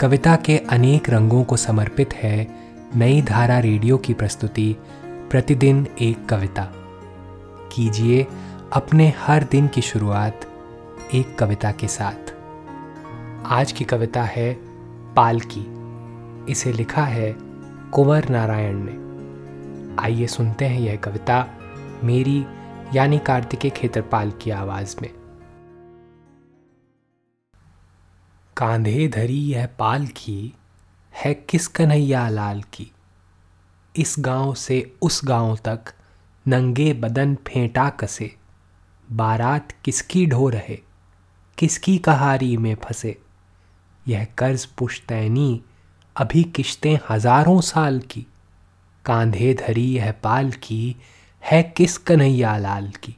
कविता के अनेक रंगों को समर्पित है नई धारा रेडियो की प्रस्तुति, प्रतिदिन एक कविता। कीजिए अपने हर दिन की शुरुआत एक कविता के साथ। आज की कविता है पालकी। इसे लिखा है कुंवर नारायण ने। आइए सुनते हैं यह कविता मेरी, यानी कार्तिकेय खेत्रपाल की आवाज़ में। कांधे धरी यह पाल की, है किस कन्हैया लाल की? इस गाँव से उस गाँव तक नंगे बदन फेंटा कसे? बारात किसकी ढो रहे? किसकी कहारी में फंसे? यह कर्ज पुश्तैनी अभी किश्तें हज़ारों साल की। कांधे धरी यह पाल की, है किस कन्हैया लाल की?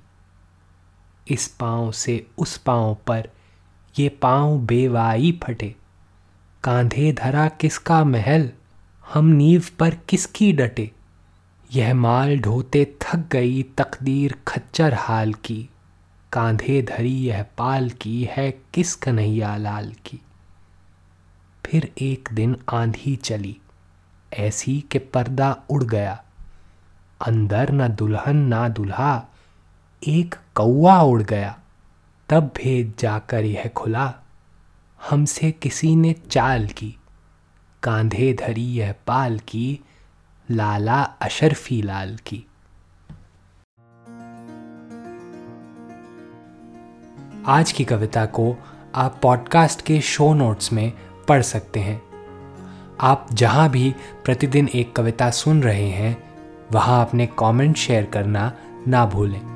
इस पाँव से उस पाँव पर ये पाँव बेवाई फटे। कांधे धरा किसका महल? हम नींव पर किसकी डटे? यह माल ढोते थक गई तकदीर खच्चर हाल की। कांधे धरी यह पाल की है किस कन्हैया लाल की? फिर एक दिन आंधी चली। ऐसी कि पर्दा उड़ गया। अंदर न दुल्हन ना दुल्हा, एक कौआ उड़ गया। तब भेद जाकर यह खुला। हमसे किसी ने चाल की। कांधे धरी यह पाल की। लाला अशरफी लाल की। आज की कविता को आप पॉडकास्ट के शो नोट्स में पढ़ सकते हैं। आप जहाँ भी प्रतिदिन एक कविता सुन रहे हैं, वहाँ अपने कमेंट शेयर करना ना भूलें।